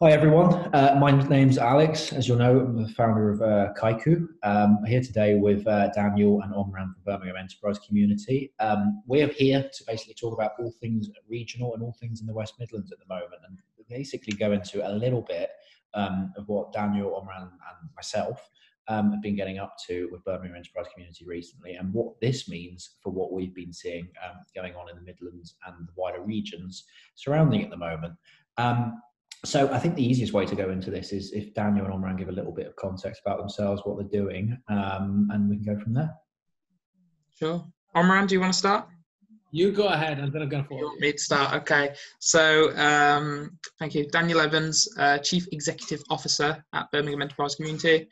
Hi everyone, uh, my name's Alex. As you'll know, I'm the founder of uh, Kaiku. Um, I'm here today with uh, Daniel and Omran from Birmingham Enterprise Community. Um, we're here to basically talk about all things regional and all things in the West Midlands at the moment, and basically go into a little bit um, of what Daniel, Omran, and myself um, have been getting up to with Birmingham Enterprise Community recently, and what this means for what we've been seeing um, going on in the Midlands and the wider regions surrounding at the moment. Um, so I think the easiest way to go into this is if Daniel and Omran give a little bit of context about themselves, what they're doing, um, and we can go from there. Sure. Omran, do you want to start? You go ahead, and then I'm going to follow. You want me to start? Okay. So, um, thank you. Daniel Evans, uh, Chief Executive Officer at Birmingham Enterprise Community.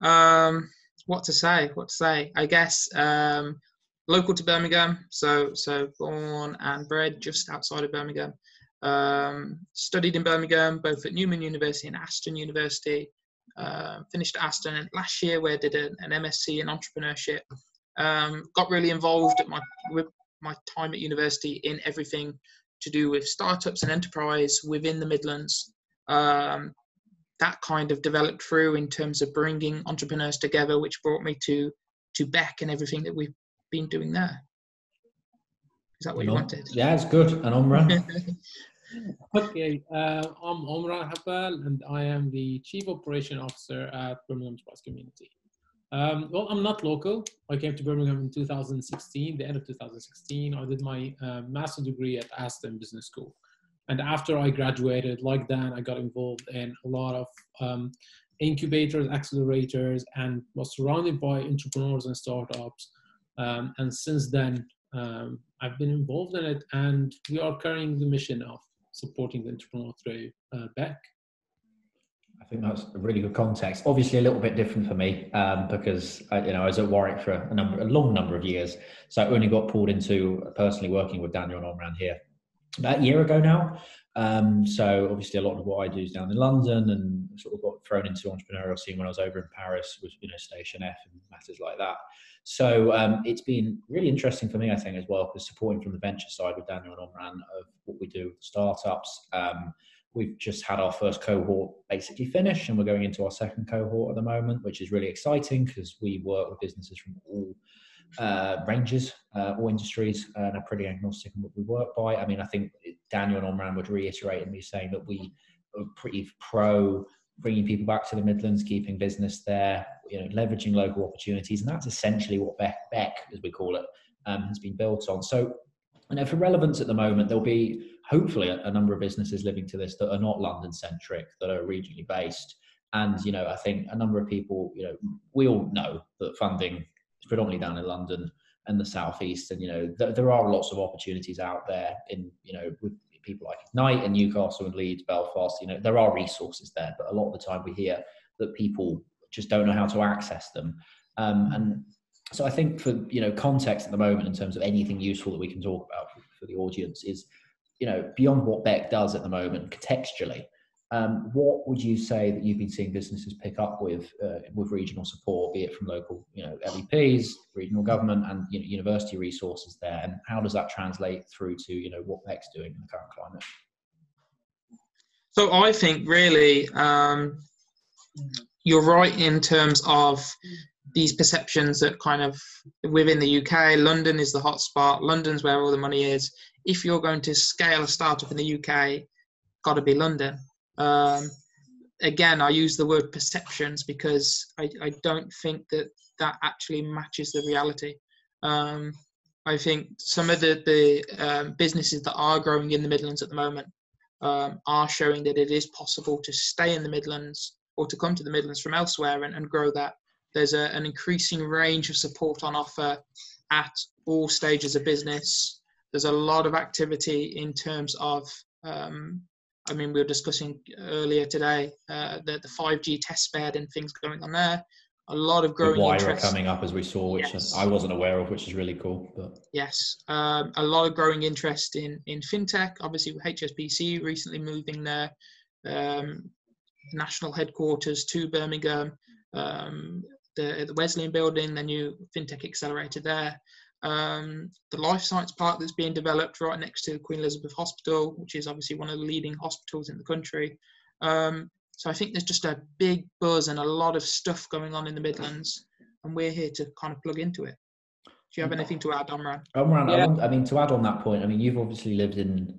Um, what to say? What to say? I guess um, local to Birmingham. So, so born and bred just outside of Birmingham. Um, studied in Birmingham, both at Newman University and Aston University. Uh, finished at Aston last year, where I did an, an MSc in entrepreneurship. Um, got really involved at my with my time at university in everything to do with startups and enterprise within the Midlands. Um, that kind of developed through in terms of bringing entrepreneurs together, which brought me to to Beck and everything that we've been doing there. Is that what you wanted? Yeah, it's good. And Omran. okay, uh, I'm Omran Habal, and I am the Chief Operation Officer at Birmingham Sports Community. Um, well, I'm not local. I came to Birmingham in 2016, the end of 2016. I did my uh, master's degree at Aston Business School. And after I graduated, like Dan, I got involved in a lot of um, incubators, accelerators, and was surrounded by entrepreneurs and startups. Um, and since then, um, I've been involved in it, and we are carrying the mission of supporting the entrepreneur through uh, Beck. I think that's a really good context. Obviously, a little bit different for me um, because I, you know I was at Warwick for a number, a long number of years, so I only got pulled into personally working with Daniel and Omran here about a year ago now. Um, so obviously, a lot of what I do is down in London, and sort of got thrown into entrepreneurial scene when I was over in Paris with you know Station F and matters like that. So um, it's been really interesting for me, I think, as well, because supporting from the venture side with Daniel and Omran of what we do with startups. Um, we've just had our first cohort basically finish, and we're going into our second cohort at the moment, which is really exciting because we work with businesses from all uh, ranges, uh, all industries, and are pretty agnostic in what we work by. I mean, I think Daniel and Omran would reiterate in me saying that we are pretty pro bringing people back to the Midlands, keeping business there, you know, leveraging local opportunities, and that's essentially what Beck, Beck as we call it, um, has been built on. So, you know, for relevance at the moment, there'll be hopefully a, a number of businesses living to this that are not London centric, that are regionally based. And you know, I think a number of people, you know, we all know that funding predominantly down in London and the southeast, and you know, th- there are lots of opportunities out there in you know with people like Ignite and Newcastle and Leeds, Belfast. You know, there are resources there, but a lot of the time we hear that people just don't know how to access them. Um, and so I think for you know context at the moment in terms of anything useful that we can talk about for, for the audience is you know beyond what Beck does at the moment contextually um, what would you say that you've been seeing businesses pick up with uh, with regional support, be it from local, you know, LEPs, regional government, and you know, university resources there, and how does that translate through to you know what Beck's doing in the current climate? So I think really um, you're right in terms of these perceptions that kind of within the UK, London is the hotspot. London's where all the money is. If you're going to scale a startup in the UK, got to be London. Um, again, I use the word perceptions because I, I, don't think that that actually matches the reality. Um, I think some of the, the um, businesses that are growing in the Midlands at the moment um, are showing that it is possible to stay in the Midlands or to come to the Midlands from elsewhere and, and grow that. There's a, an increasing range of support on offer at all stages of business. There's a lot of activity in terms of um, I mean, we were discussing earlier today uh, the, the 5G test bed and things going on there. A lot of growing the interest. coming up as we saw, which yes. I wasn't aware of, which is really cool. But yes, um, a lot of growing interest in in fintech. Obviously, with HSBC recently moving their um, national headquarters to Birmingham, um, the, the Wesleyan building, the new fintech accelerator there um, the life science park that's being developed right next to Queen Elizabeth Hospital, which is obviously one of the leading hospitals in the country. Um, so I think there's just a big buzz and a lot of stuff going on in the Midlands, and we're here to kind of plug into it. Do you have anything to add, Omran? Omran, Yeah. I, want, I mean, to add on that point, I mean, you've obviously lived in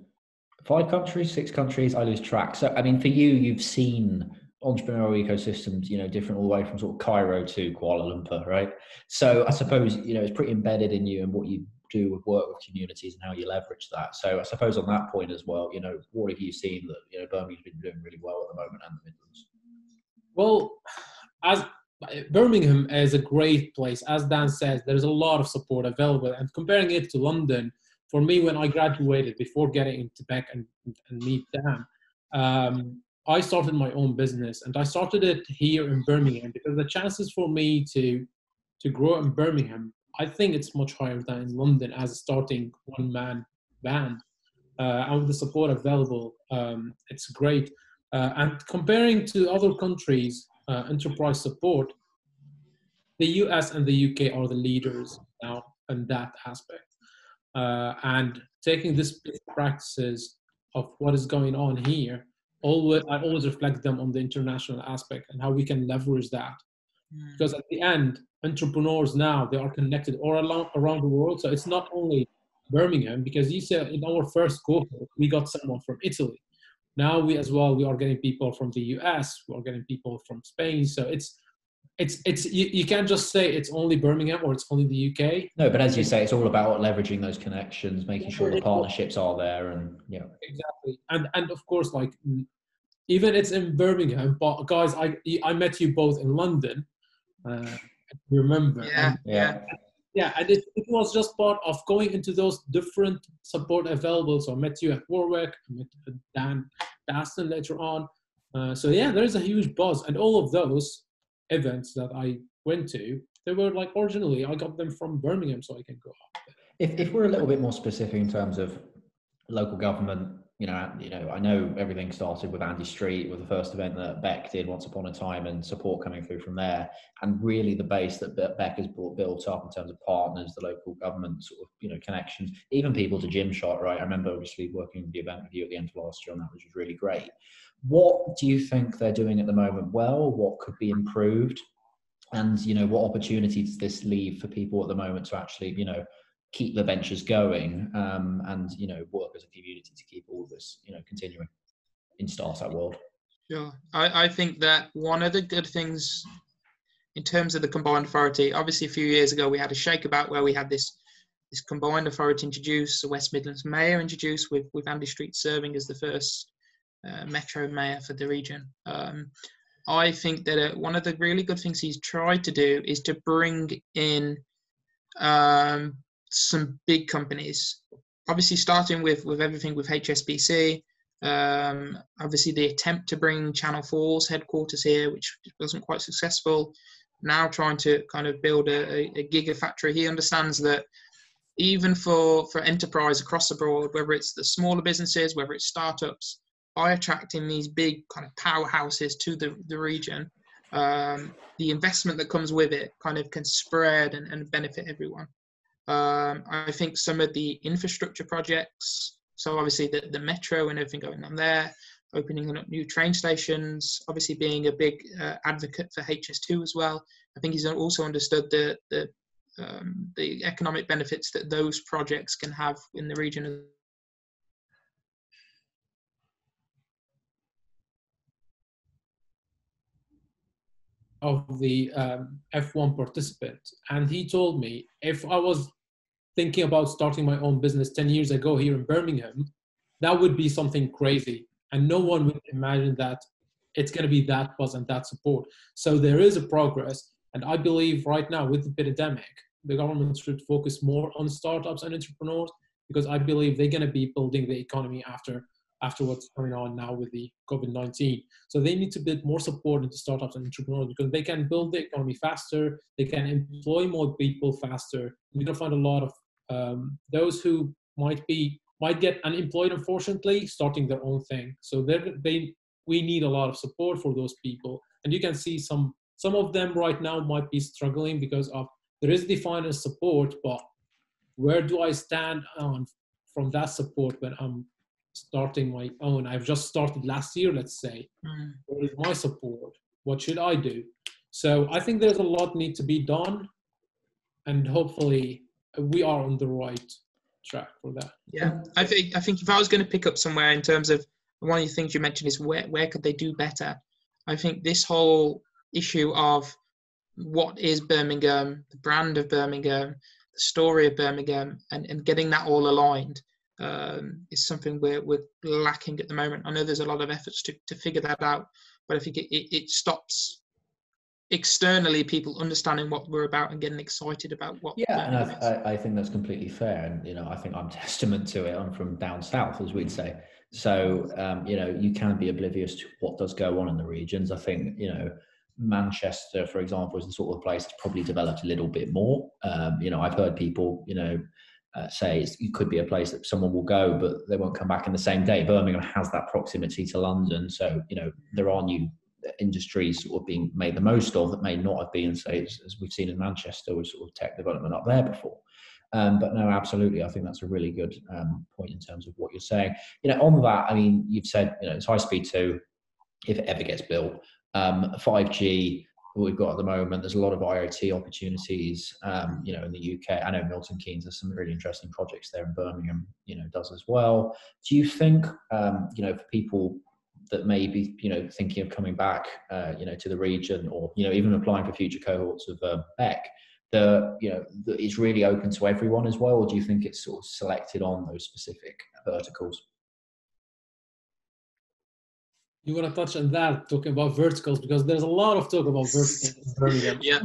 five countries, six countries. I lose track. So, I mean, for you, you've seen entrepreneurial ecosystems, you know, different all the way from sort of Cairo to Kuala Lumpur, right? So, I suppose you know it's pretty embedded in you and what you do with work with communities and how you leverage that. So, I suppose on that point as well, you know, what have you seen that you know Birmingham's been doing really well at the moment and the Midlands? Well, as Birmingham is a great place, as Dan says, there's a lot of support available. And comparing it to London, for me, when I graduated, before getting into Beck and, and meet Dan, um, I started my own business, and I started it here in Birmingham because the chances for me to to grow in Birmingham, I think it's much higher than in London as a starting one man band. Uh, and with the support available, um, it's great. Uh, and comparing to other countries, uh, enterprise support, the US and the UK are the leaders now in that aspect. Uh, and taking this practices of what is going on here, always, I always reflect them on the international aspect and how we can leverage that. Hmm. Because at the end, entrepreneurs now they are connected all around, around the world. So it's not only Birmingham, because you said in our first cohort we got someone from Italy. Now we as well we are getting people from the US, we are getting people from Spain. So it's it's it's you, you can't just say it's only Birmingham or it's only the UK. No, but as you say, it's all about leveraging those connections, making sure the partnerships are there, and yeah. exactly and and of course like even it's in birmingham but guys i i met you both in london uh remember Yeah, And, Yeah. yeah and it, it was just part of going into those different support available so i met you at warwick i met uh, dan daston later on uh, so yeah there's a huge buzz and all of those events that i went to they were like originally i got them from birmingham so i can go up If, if we're a little bit more specific in terms of local government, you know, you know, I know everything started with Andy Street with the first event that Beck did once upon a time and support coming through from there. And really the base that Beck has brought, built up in terms of partners, the local government sort of, you know, connections, even people to Gymshot, right? I remember obviously working the event with you at the end of last year on that, was really great. What do you think they're doing at the moment well? What could be improved? And, you know, what opportunity does this leave for people at the moment to actually, you know, keep the ventures going um, and you know work as a community to keep all this you know continuing in startup world Sure. I, I think that one of the good things in terms of the combined authority, obviously a few years ago we had a shake about where we had this this combined authority introduced, the West Midlands Mayor introduced with, with Andy Street serving as the first uh, Metro Mayor for the region. Um, I think that uh, one of the really good things he's tried to do is to bring in um, some big companies. Obviously, starting with with everything with HSBC, um, obviously, the attempt to bring Channel 4's headquarters here, which wasn't quite successful, now trying to kind of build a, a, gigafactory. He understands that even for, for enterprise across the board, whether it's the smaller businesses, whether it's startups, by attracting these big kind of powerhouses to the, the region, um, the investment that comes with it kind of can spread and, and benefit everyone. Um, I think some of the infrastructure projects, so obviously the, the metro and everything going on there, opening up new train stations, obviously being a big uh, advocate for HS2 as well. I think he's also understood the the, um, the economic benefits that those projects can have in the region. Of the um, F1 participant, and he told me if I was thinking about starting my own business 10 years ago here in Birmingham, that would be something crazy, and no one would imagine that it's going to be that buzz and that support. So there is a progress, and I believe right now with the pandemic, the government should focus more on startups and entrepreneurs because I believe they're going to be building the economy after after what's going on now with the COVID-19. So they need to build more support into startups and entrepreneurs because they can build the economy faster, they can employ more people faster. We're gonna find a lot of um, those who might be might get unemployed, unfortunately, starting their own thing. So they we need a lot of support for those people, and you can see some some of them right now might be struggling because of there is defined as support, but where do I stand on from that support when I'm starting my own. I've just started last year, let's say. Mm. What is my support? What should I do? So I think there's a lot need to be done, and hopefully we are on the right track for that. Yeah, I think I think if I was going to pick up somewhere in terms of one of the things you mentioned is where where could they do better? I think this whole issue of what is Birmingham, the brand of Birmingham, the story of Birmingham, and, and getting that all aligned um, is something we're, we're lacking at the moment. I know there's a lot of efforts to, to figure that out, but I think it, it, it stops externally people understanding what we're about and getting excited about what. Yeah, and I, I, think that's completely fair, and you know I think I'm testament to it. I'm from down south, as we'd say. So um, you know you can be oblivious to what does go on in the regions. I think you know Manchester, for example, is the sort of place that's probably developed a little bit more. Um, you know, I've heard people, you know, uh, say it could be a place that someone will go, but they won't come back in the same day. Birmingham has that proximity to London, so you know there are new industries sort of being made the most of that may not have been, say, as, as we've seen in Manchester with sort of tech development up there before. Um, but no, absolutely, I think that's a really good um, point in terms of what you're saying. You know, on that, I mean, you've said you know it's high speed two, if it ever gets built. Um, 5G, we've got at the moment, there's a lot of IoT opportunities, um, you know, in the UK. I know Milton Keynes has some really interesting projects there, and Birmingham, you know, does as well. Do you think, um, you know, for people that may be, you know, thinking of coming back, uh, you know, to the region, or you know, even applying for future cohorts of um, BEC, the you know, that is really open to everyone as well, or do you think it's sort of selected on those specific verticals? You want to touch on that, talking about verticals, because there's a lot of talk about verticals yeah.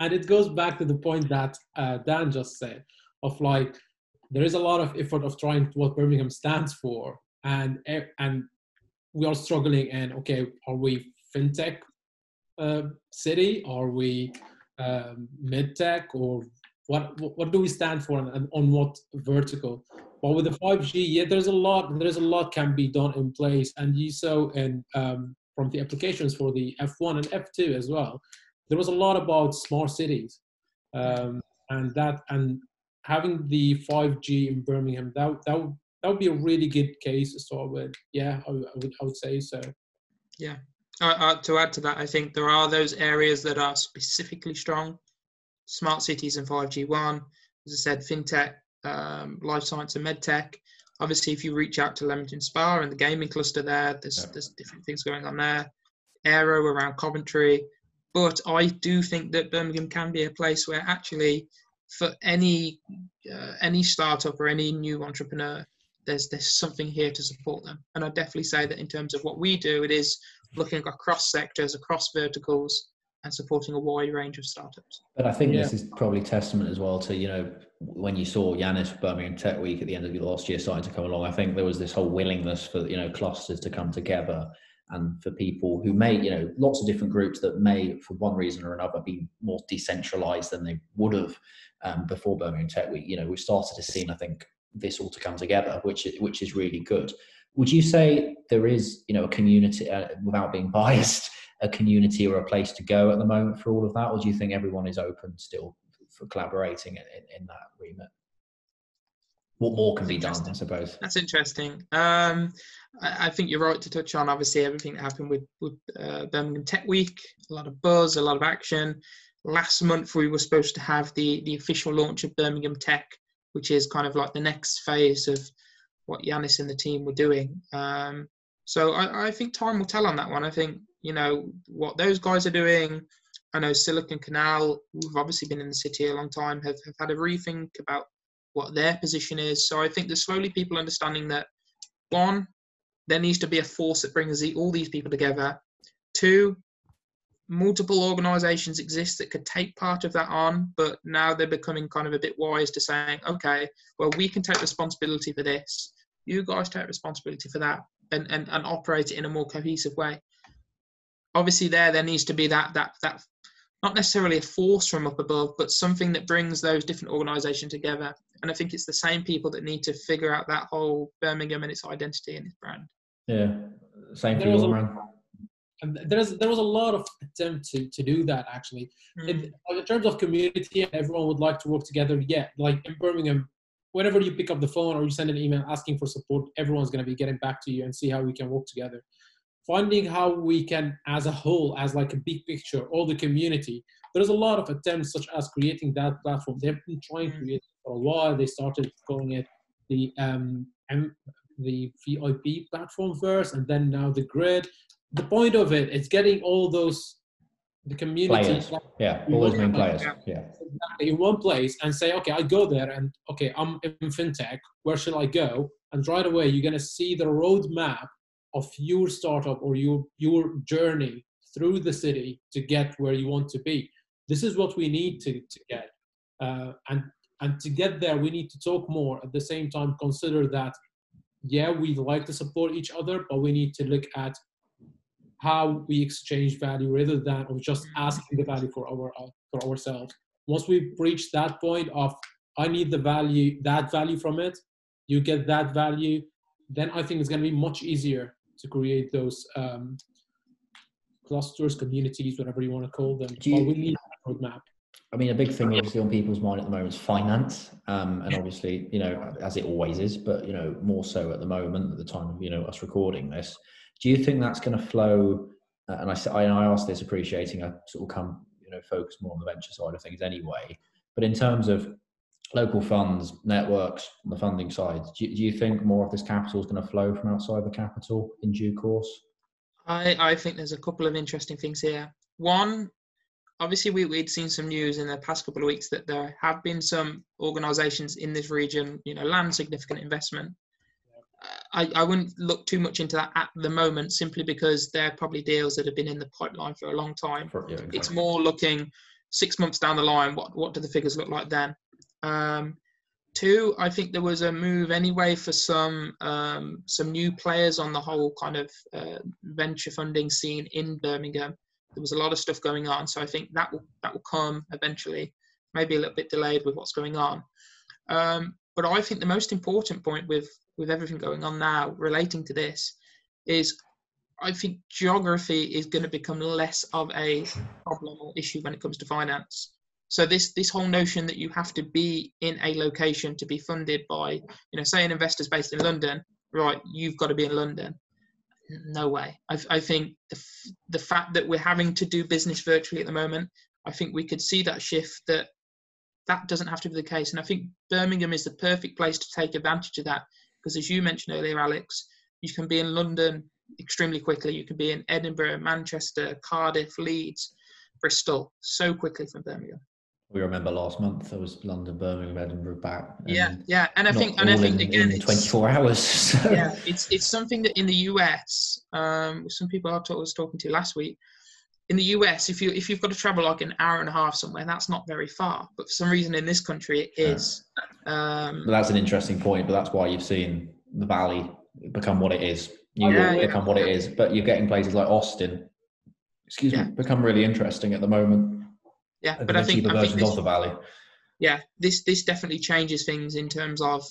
And it goes back to the point that uh, Dan just said of like, there is a lot of effort of trying what Birmingham stands for, and and we are struggling. And okay, are we fintech uh, city? Are we um, medtech? Or what? What do we stand for, and on what vertical? But with the 5G, yeah, there's a lot. There's a lot can be done in place, and you saw in um, from the applications for the F1 and F2 as well. There was a lot about smart cities, um, and that and having the 5G in Birmingham that that would, that would be a really good case to start with. Yeah, I, I would I would say so. Yeah. Uh, uh, to add to that, I think there are those areas that are specifically strong. Smart cities and 5G one, as I said, fintech, um, life science and medtech. Obviously, if you reach out to Leamington Spa and the gaming cluster there, there's yeah. there's different things going on there. Aero around Coventry, but I do think that Birmingham can be a place where actually, for any uh, any startup or any new entrepreneur, there's there's something here to support them. And I definitely say that in terms of what we do, it is looking across sectors, across verticals, and supporting a wide range of startups. But I think yeah. this is probably testament as well to, you know, when you saw Yanis Birmingham Tech Week at the end of the last year starting to come along, I think there was this whole willingness for, you know, clusters to come together and for people who may, you know, lots of different groups that may, for one reason or another, be more decentralized than they would have um, before Birmingham Tech Week. You know, we've started to see, and I think, this all to come together, which which is really good. Would you say there is, you know, a community uh, without being biased? A community or a place to go at the moment for all of that, or do you think everyone is open still for collaborating in, in, in that remit? What more can be done, I suppose? That's interesting. Um, I, I, think you're right to touch on obviously everything that happened with, with uh, Birmingham Tech Week. A lot of buzz, a lot of action. Last month we were supposed to have the the official launch of Birmingham Tech, which is kind of like the next phase of what Yanis and the team were doing. Um, so I, I, think time will tell on that one. I think you know what those guys are doing. I know Silicon Canal, who've obviously been in the city a long time, have, have had a rethink about what their position is. So I think there's slowly people understanding that one, there needs to be a force that brings all these people together. Two, multiple organizations exist that could take part of that on, but now they're becoming kind of a bit wise to saying, okay, well, we can take responsibility for this. You guys take responsibility for that and, and, and operate it in a more cohesive way obviously there there needs to be that that that not necessarily a force from up above, but something that brings those different organisations together. And I think it's the same people that need to figure out that whole Birmingham and its identity and its brand. Yeah, same for you, man. And there's there was a lot of attempt to, to do that actually. Mm. In, in terms of community, everyone would like to work together. Yeah, like in Birmingham, whenever you pick up the phone or you send an email asking for support, everyone's going to be getting back to you and see how we can work together. Finding how we can, as a whole, as like a big picture, all the community. There's a lot of attempts, such as creating that platform. They've been trying to create for a while. They started calling it the um, M- the VIP platform first, and then now the grid. The point of it, it is getting all those the community Players. Yeah, all those main players. Yeah. in one place and say, okay, I go there and okay, I'm in fintech. Where should I go? And right away, you're gonna see the roadmap of your startup or your your journey through the city to get where you want to be. This is what we need to to get, uh, and and to get there, we need to talk more. At the same time, consider that yeah, we'd like to support each other, but we need to look at how we exchange value rather than of just asking the value for our uh, for ourselves. Once we reach that point of I need the value, that value from it, you get that value, then I think it's going to be much easier to create those um, clusters, communities, whatever you want to call them. Do you- we need a roadmap. I mean, a big thing obviously on people's mind at the moment is finance, um, and obviously, you know, as it always is, but you know, more so at the moment, at the time of you know us recording this. Do you think that's going to flow? Uh, and I asked this appreciating I sort of come, you know, focus more on the venture side of things anyway. But in terms of local funds, networks, on the funding side, do you, do you think more of this capital is going to flow from outside the capital in due course? I, I think there's a couple of interesting things here. One, obviously, we, we'd seen some news in the past couple of weeks that there have been some organisations in this region, you know, land significant investment. Uh, I, I wouldn't look too much into that at the moment, simply because they're probably deals that have been in the pipeline for a long time. For, yeah, It's more looking six months down the line. What what do the figures look like then? Um, two, I think there was a move anyway for some um, some new players on the whole kind of uh, venture funding scene in Birmingham. There was a lot of stuff going on, so I think that will that will come eventually. Maybe a little bit delayed with what's going on. Um, but I think the most important point with with everything going on now relating to this is I think geography is going to become less of a problem or issue when it comes to finance. So this this whole notion that you have to be in a location to be funded by, you know, say an investor's based in London, right? You've got to be in London. No way. I, I think the f- the fact that we're having to do business virtually at the moment, I think we could see that shift that that doesn't have to be the case. And I think Birmingham is the perfect place to take advantage of that because, as you mentioned earlier, Alex, you can be in London extremely quickly. You can be in Edinburgh, Manchester, Cardiff, Leeds, Bristol so quickly from Birmingham. We remember last month there was London, Birmingham, Edinburgh back. Yeah, yeah, and I think, and I think in, again, in it's, 24 hours. So. yeah, it's it's something that in the US, um, some people I was talking to last week, in the US, if you if you've got to travel like an hour and a half somewhere, that's not very far. But for some reason in this country, it is. Yeah. Um, that's an interesting point, but that's why you've seen the valley become what it is. New Yeah, York yeah. become what it is, but you're getting places like Austin, excuse Yeah. me, become really interesting at the moment. Yeah, but I think I think this, of the valley. yeah, this this definitely changes things in terms of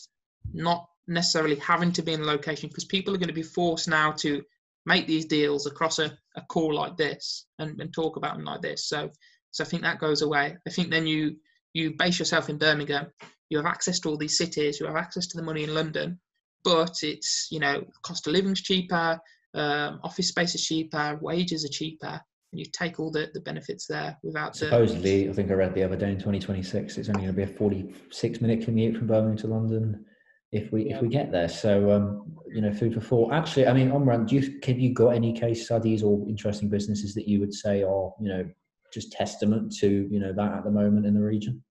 not necessarily having to be in a location because people are going to be forced now to make these deals across a, a call like this and, and talk about them like this. So so I think that goes away. I think then you you base yourself in Birmingham, you have access to all these cities, you have access to the money in London, but it's you know cost of living's cheaper, um, office space is cheaper, wages are cheaper, you take all the, the benefits there without the Supposedly, I think I read the other day in 2026, it's only going to be a 46 minute commute from Birmingham to London if we if we get there. So, um, you know, food for thought. Actually, I mean, Omran, do you have you got any case studies or interesting businesses that you would say are you know just testament to you know that at the moment in the region?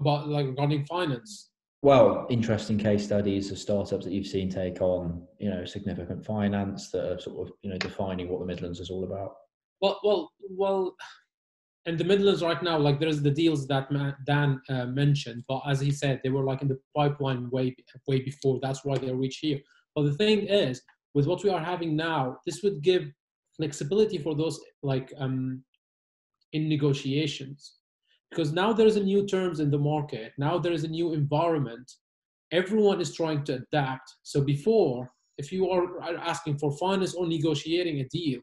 About like regarding finance. Well, interesting case studies of startups that you've seen take on, you know, significant finance that are sort of, you know, defining what the Midlands is all about. Well, well, well. In the Midlands right now, like there's the deals that Dan uh, mentioned, but as he said, they were like in the pipeline way way before. That's why they reach here. But the thing is, with what we are having now, this would give flexibility for those like um, in negotiations, because now there is a new terms in the market. Now there is a new environment. Everyone is trying to adapt. So before, if you are asking for finance or negotiating a deal,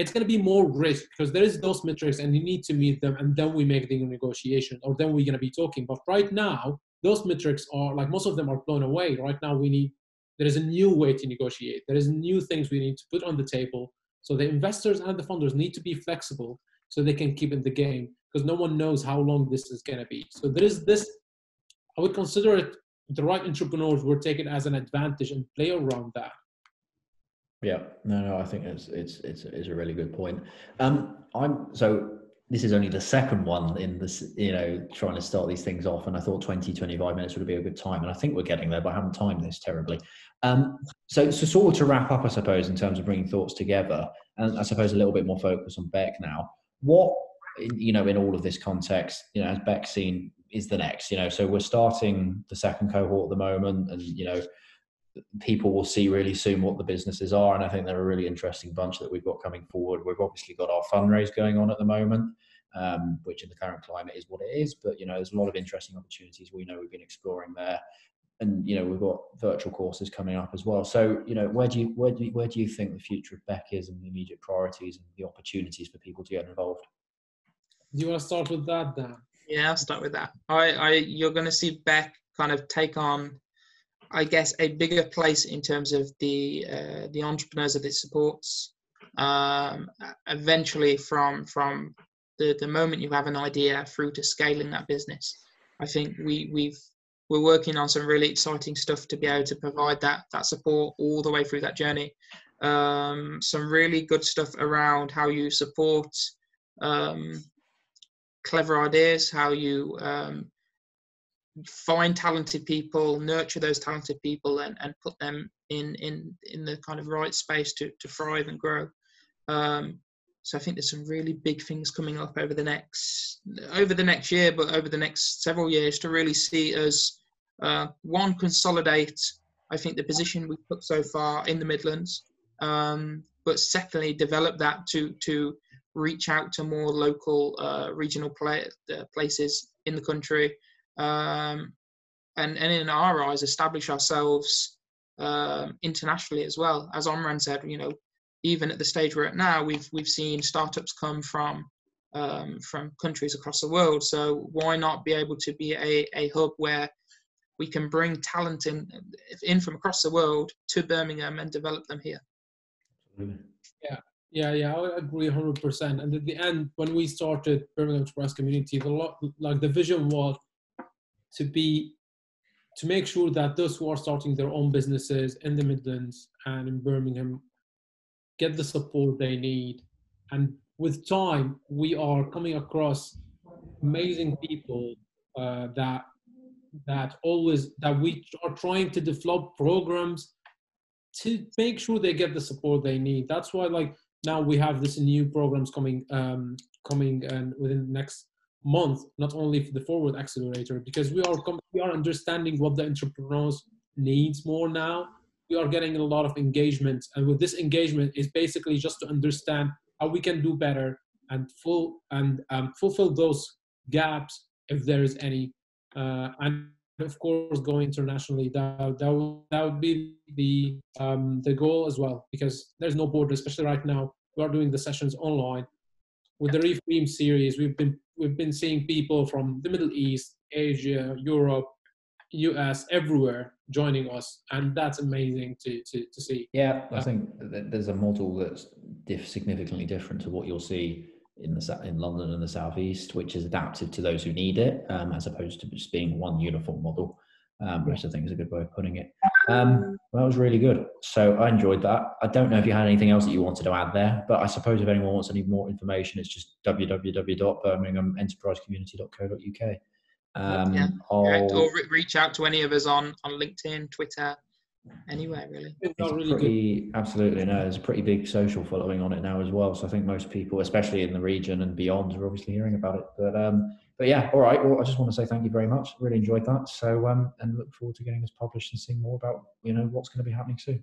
it's going to be more risk because there is those metrics and you need to meet them and then we make the negotiation or then we're going to be talking but right now those metrics are like most of them are blown away. Right now, we need there is a new way to negotiate. There is new things we need to put on the table. So the investors and the funders need to be flexible so they can keep in the game because no one knows how long this is going to be. So there is this. I would consider it the right entrepreneurs will take it as an advantage and play around that. Yeah, no, no, I think it's it's it's, it's a really good point. Um, I'm so this is only the second one in this, you know, trying to start these things off. And I thought 20, 25 minutes would be a good time. And I think we're getting there, but I haven't timed this terribly. Um, so, so sort of to wrap up, I suppose, in terms of bringing thoughts together, and I suppose a little bit more focus on Beck now. What, you know, in all of this context, you know, as Beck's seen, is the next, you know, so we're starting the second cohort at the moment and, you know, people will see really soon what the businesses are. And I think they're a really interesting bunch that we've got coming forward. We've obviously got our fundraise going on at the moment, um, which in the current climate is what it is. But you know, there's a lot of interesting opportunities we know we've been exploring there. And you know, we've got virtual courses coming up as well. So you know, where do you where do you, where do you think the future of Beck is and the immediate priorities and the opportunities for people to get involved? Do you want to start with that, Dan? Yeah, I'll start with that. I, I you're going to see Beck kind of take on I guess, a bigger place in terms of the uh, the entrepreneurs that it supports. Um, eventually, from from the, the moment you have an idea through to scaling that business, I think we we've we're working on some really exciting stuff to be able to provide that that support all the way through that journey. Um, some really good stuff around how you support um, clever ideas, how you um, find talented people, nurture those talented people, and, and put them in in in the kind of right space to to thrive and grow. Um, so I think there's some really big things coming up over the next over the next year, but over the next several years to really see us uh, one consolidate. I think the position we've put so far in the Midlands, um, but secondly develop that to to reach out to more local uh, regional play, uh, places in the country um, and, and in our eyes establish ourselves um, internationally as well. As Omran said, you know, even at the stage we're at now, we've we've seen startups come from um, from countries across the world. So why not be able to be a, a hub where we can bring talent in in from across the world to Birmingham and develop them here? Yeah, yeah, yeah, I agree 100%. And at the end, when we started Birmingham Express Community, the lot, like the vision was to be to make sure that those who are starting their own businesses in the Midlands and in Birmingham get the support they need. And with time, we are coming across amazing people uh, that that always that we are trying to develop programs to make sure they get the support they need. That's why, like now, we have this new programs coming um, coming and within the next month, not only for the forward accelerator, because we are we are understanding what the entrepreneurs needs more now. We are getting a lot of engagement, and with this engagement is basically just to understand how we can do better and full and um, fulfill those gaps if there is any, uh, and of course going internationally. That that would, that would be the um, the goal as well, because there's no border, especially right now. We are doing the sessions online with the Reframe series. We've been we've been seeing people from the Middle East, Asia, Europe, US, everywhere joining us, and that's amazing to to, to see. Yeah, I think there's a model that's diff- significantly different to what you'll see in the in London and the southeast, which is adapted to those who need it, um, as opposed to just being one uniform model um, which I think is a good way of putting it. Um, that was really good. So I enjoyed that. I don't know if you had anything else that you wanted to add there, but I suppose if anyone wants any more information, it's just www.birminghamenterprisecommunity.co.uk. Um, yeah. Or reach out to any of us on, on LinkedIn, Twitter, anywhere really. It's really pretty, good. absolutely no. There's a pretty big social following on it now as well. So I think most people, especially in the region and beyond, are obviously hearing about it. But um, but yeah, all right. Well, I just want to say thank you very much. Really enjoyed that. So um, and look forward to getting this published and seeing more about you know what's going to be happening soon.